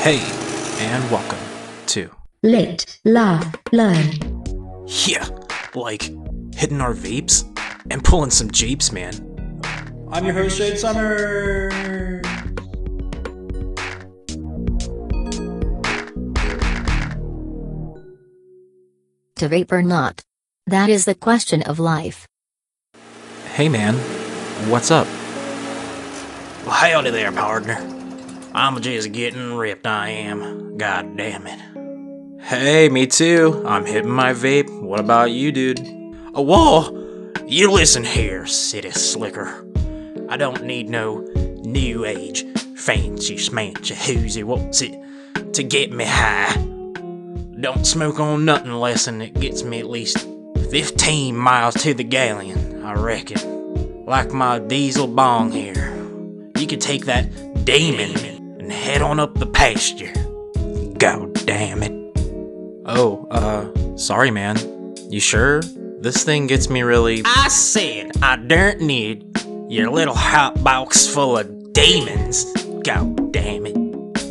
Hey, and welcome to Lit, laugh, learn. Yeah, like hitting our vapes and pulling some jeeps, man. I'm your host, Shade Summer. To vape or not? That is the question of life. Hey, man, what's up? Well, howdy there, partner. I'm just getting ripped, I am. God damn it. Hey, me too. I'm hitting my vape. What about you, dude? Oh, whoa! You listen here, city slicker. I don't need no new age, fancy smancy whoozy what's it to get me high. Don't smoke on nothing less than it gets me at least 15 miles to the gallon, I reckon. Like my diesel bong here. You could take that demon and head on up the pasture. God damn it. Oh, uh, sorry, man. You sure? This thing gets me really. I said I don't need your little hot box full of demons. God damn it.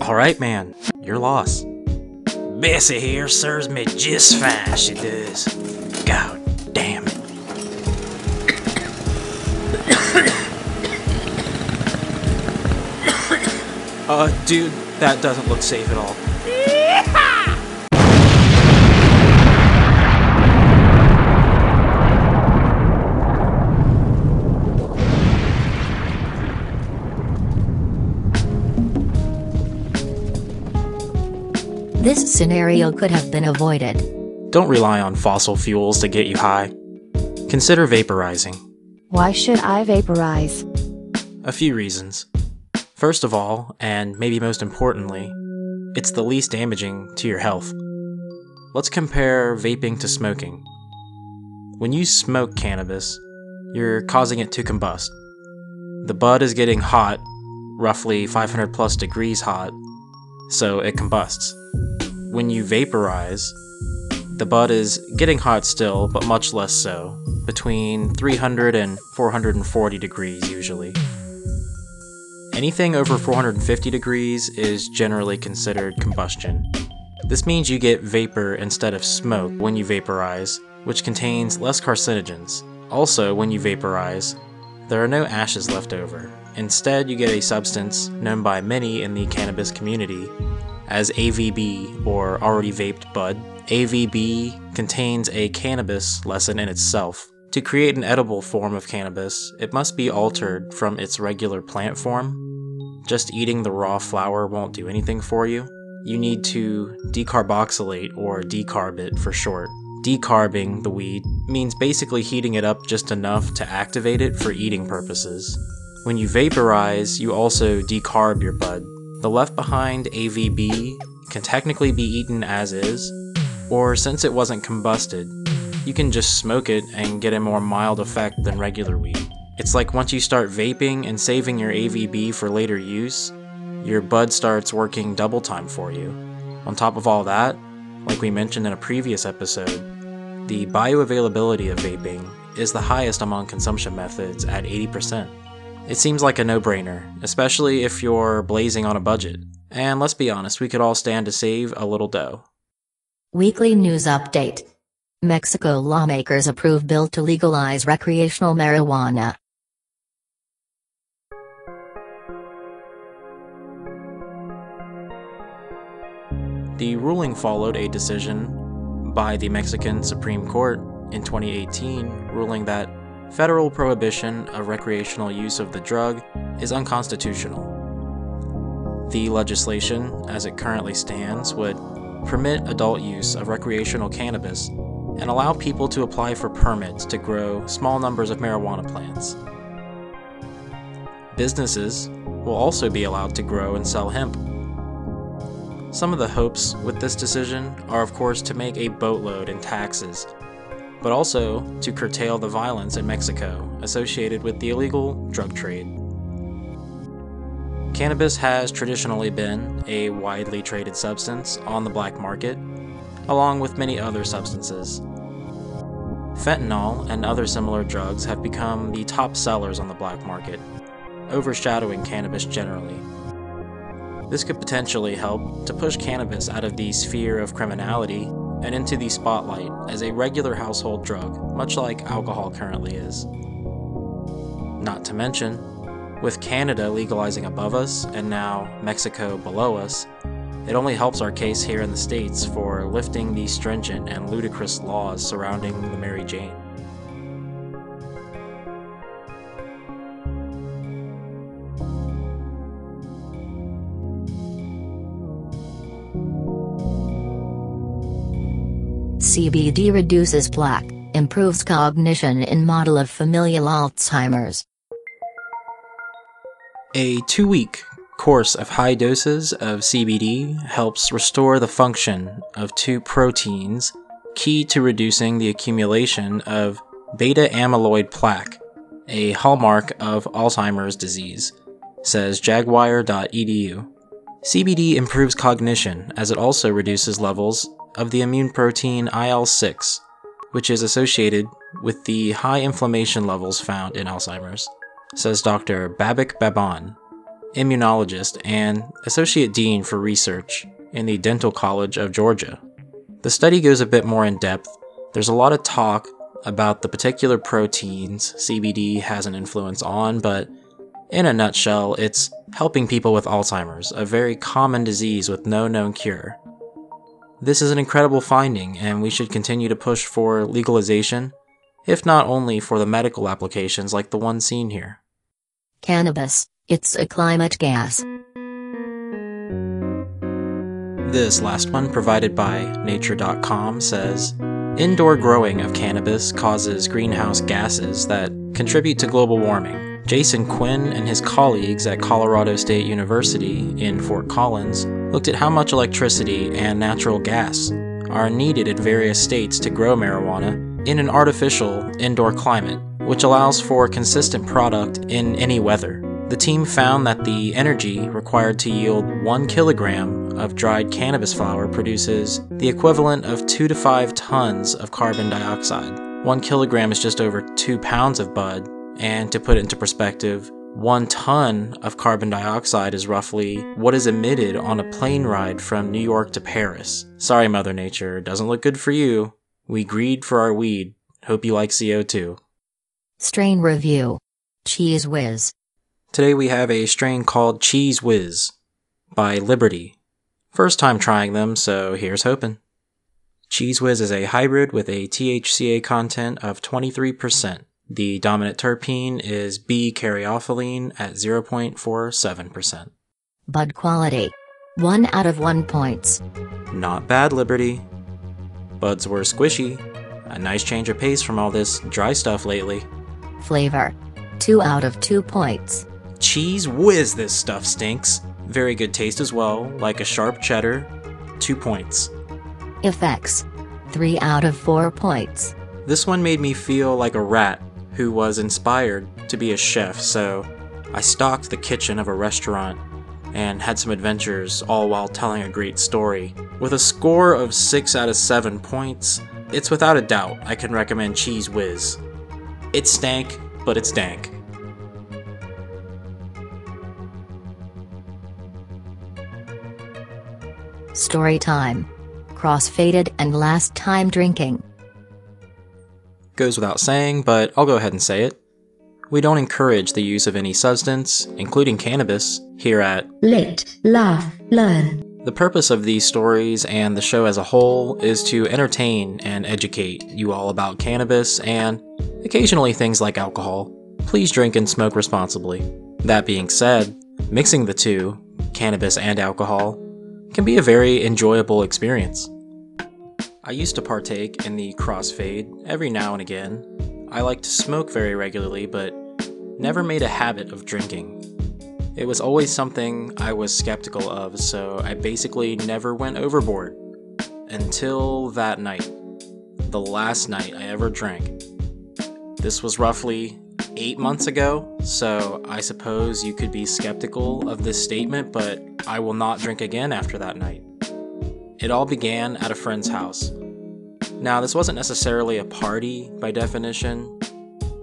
Alright, man. Your loss. Bessie here serves me just fine, she does. God Uh, dude, that doesn't look safe at all. This scenario could have been avoided. Don't rely on fossil fuels to get you high. Consider vaporizing. Why should I vaporize? A few reasons. First of all, and maybe most importantly, it's the least damaging to your health. Let's compare vaping to smoking. When you smoke cannabis, you're causing it to combust. The bud is getting hot, roughly 500 plus degrees hot, so it combusts. When you vaporize, the bud is getting hot still, but much less so, between 300 and 440 degrees usually. Anything over 450 degrees is generally considered combustion. This means you get vapor instead of smoke when you vaporize, which contains less carcinogens. Also, when you vaporize, there are no ashes left over. Instead, you get a substance known by many in the cannabis community as AVB, or already vaped bud. AVB contains a cannabis lesson in itself. To create an edible form of cannabis, it must be altered from its regular plant form. Just eating the raw flower won't do anything for you. You need to decarboxylate, or decarb it for short. Decarbing the weed means basically heating it up just enough to activate it for eating purposes. When you vaporize, you also decarb your bud. The left behind AVB can technically be eaten as is, or since it wasn't combusted, you can just smoke it and get a more mild effect than regular weed. It's like once you start vaping and saving your AVB for later use, your bud starts working double time for you. On top of all that, like we mentioned in a previous episode, the bioavailability of vaping is the highest among consumption methods at 80%. It seems like a no brainer, especially if you're blazing on a budget. And let's be honest, we could all stand to save a little dough. Weekly news update. Mexico lawmakers approve bill to legalize recreational marijuana. The ruling followed a decision by the Mexican Supreme Court in 2018 ruling that federal prohibition of recreational use of the drug is unconstitutional. The legislation, as it currently stands, would permit adult use of recreational cannabis and allow people to apply for permits to grow small numbers of marijuana plants. Businesses will also be allowed to grow and sell hemp. Some of the hopes with this decision are, of course, to make a boatload in taxes, but also to curtail the violence in Mexico associated with the illegal drug trade. Cannabis has traditionally been a widely traded substance on the black market, along with many other substances. Fentanyl and other similar drugs have become the top sellers on the black market, overshadowing cannabis generally. This could potentially help to push cannabis out of the sphere of criminality and into the spotlight as a regular household drug, much like alcohol currently is. Not to mention, with Canada legalizing above us and now Mexico below us, it only helps our case here in the States for lifting the stringent and ludicrous laws surrounding the Mary Jane. CBD reduces plaque, improves cognition in model of familial Alzheimer's. A two week course of high doses of CBD helps restore the function of two proteins key to reducing the accumulation of beta amyloid plaque, a hallmark of Alzheimer's disease, says Jagwire.edu. CBD improves cognition as it also reduces levels of the immune protein IL 6, which is associated with the high inflammation levels found in Alzheimer's, says Dr. Babak Baban, immunologist and associate dean for research in the Dental College of Georgia. The study goes a bit more in depth. There's a lot of talk about the particular proteins CBD has an influence on, but in a nutshell, it's helping people with Alzheimer's, a very common disease with no known cure. This is an incredible finding, and we should continue to push for legalization, if not only for the medical applications like the one seen here. Cannabis, it's a climate gas. This last one, provided by Nature.com, says Indoor growing of cannabis causes greenhouse gases that contribute to global warming. Jason Quinn and his colleagues at Colorado State University in Fort Collins looked at how much electricity and natural gas are needed in various states to grow marijuana in an artificial indoor climate, which allows for consistent product in any weather. The team found that the energy required to yield 1 kilogram of dried cannabis flower produces the equivalent of 2 to 5 tons of carbon dioxide. 1 kilogram is just over 2 pounds of bud, and to put it into perspective, one ton of carbon dioxide is roughly what is emitted on a plane ride from New York to Paris. Sorry, Mother Nature, doesn't look good for you. We greed for our weed. Hope you like CO2. Strain review. Cheese Whiz. Today we have a strain called Cheese Whiz by Liberty. First time trying them, so here's hoping. Cheese Whiz is a hybrid with a THCA content of 23%. The dominant terpene is B caryophyllene at 0.47%. Bud quality. 1 out of 1 points. Not bad, Liberty. Buds were squishy. A nice change of pace from all this dry stuff lately. Flavor. 2 out of 2 points. Cheese whiz, this stuff stinks. Very good taste as well, like a sharp cheddar. 2 points. Effects. 3 out of 4 points. This one made me feel like a rat who was inspired to be a chef, so I stalked the kitchen of a restaurant and had some adventures, all while telling a great story. With a score of 6 out of 7 points, it's without a doubt I can recommend Cheese Whiz. It stank, but it's dank. Story time. Crossfaded and last time drinking. Goes without saying, but I'll go ahead and say it. We don't encourage the use of any substance, including cannabis, here at Lit, Laugh, Learn. The purpose of these stories and the show as a whole is to entertain and educate you all about cannabis and occasionally things like alcohol. Please drink and smoke responsibly. That being said, mixing the two, cannabis and alcohol, can be a very enjoyable experience. I used to partake in the crossfade every now and again. I like to smoke very regularly, but never made a habit of drinking. It was always something I was skeptical of, so I basically never went overboard. Until that night. The last night I ever drank. This was roughly eight months ago, so I suppose you could be skeptical of this statement, but I will not drink again after that night. It all began at a friend's house. Now, this wasn't necessarily a party by definition,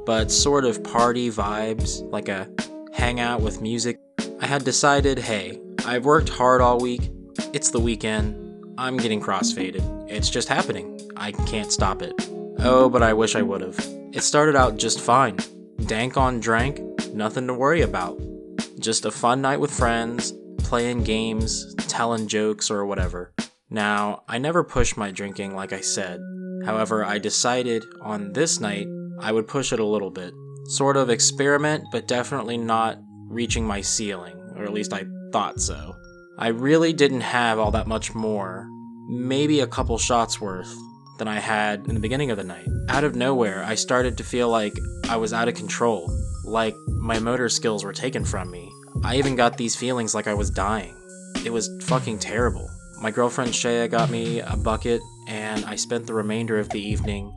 but sort of party vibes, like a hangout with music. I had decided hey, I've worked hard all week. It's the weekend. I'm getting crossfaded. It's just happening. I can't stop it. Oh, but I wish I would've. It started out just fine. Dank on drank, nothing to worry about. Just a fun night with friends, playing games, telling jokes, or whatever. Now, I never push my drinking like I said. However, I decided on this night I would push it a little bit. Sort of experiment, but definitely not reaching my ceiling, or at least I thought so. I really didn't have all that much more, maybe a couple shots worth, than I had in the beginning of the night. Out of nowhere, I started to feel like I was out of control, like my motor skills were taken from me. I even got these feelings like I was dying. It was fucking terrible. My girlfriend Shaya got me a bucket, and I spent the remainder of the evening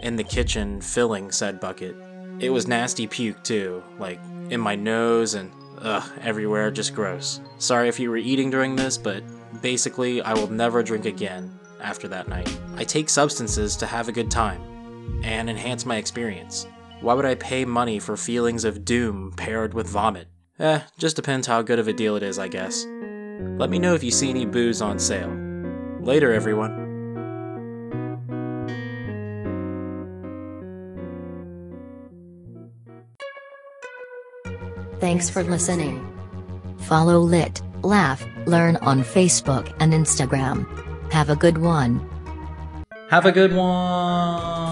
in the kitchen filling said bucket. It was nasty puke too, like in my nose and ugh, everywhere, just gross. Sorry if you were eating during this, but basically, I will never drink again after that night. I take substances to have a good time and enhance my experience. Why would I pay money for feelings of doom paired with vomit? Eh, just depends how good of a deal it is, I guess. Let me know if you see any booze on sale. Later, everyone. Thanks for listening. Follow Lit, Laugh, Learn on Facebook and Instagram. Have a good one. Have a good one.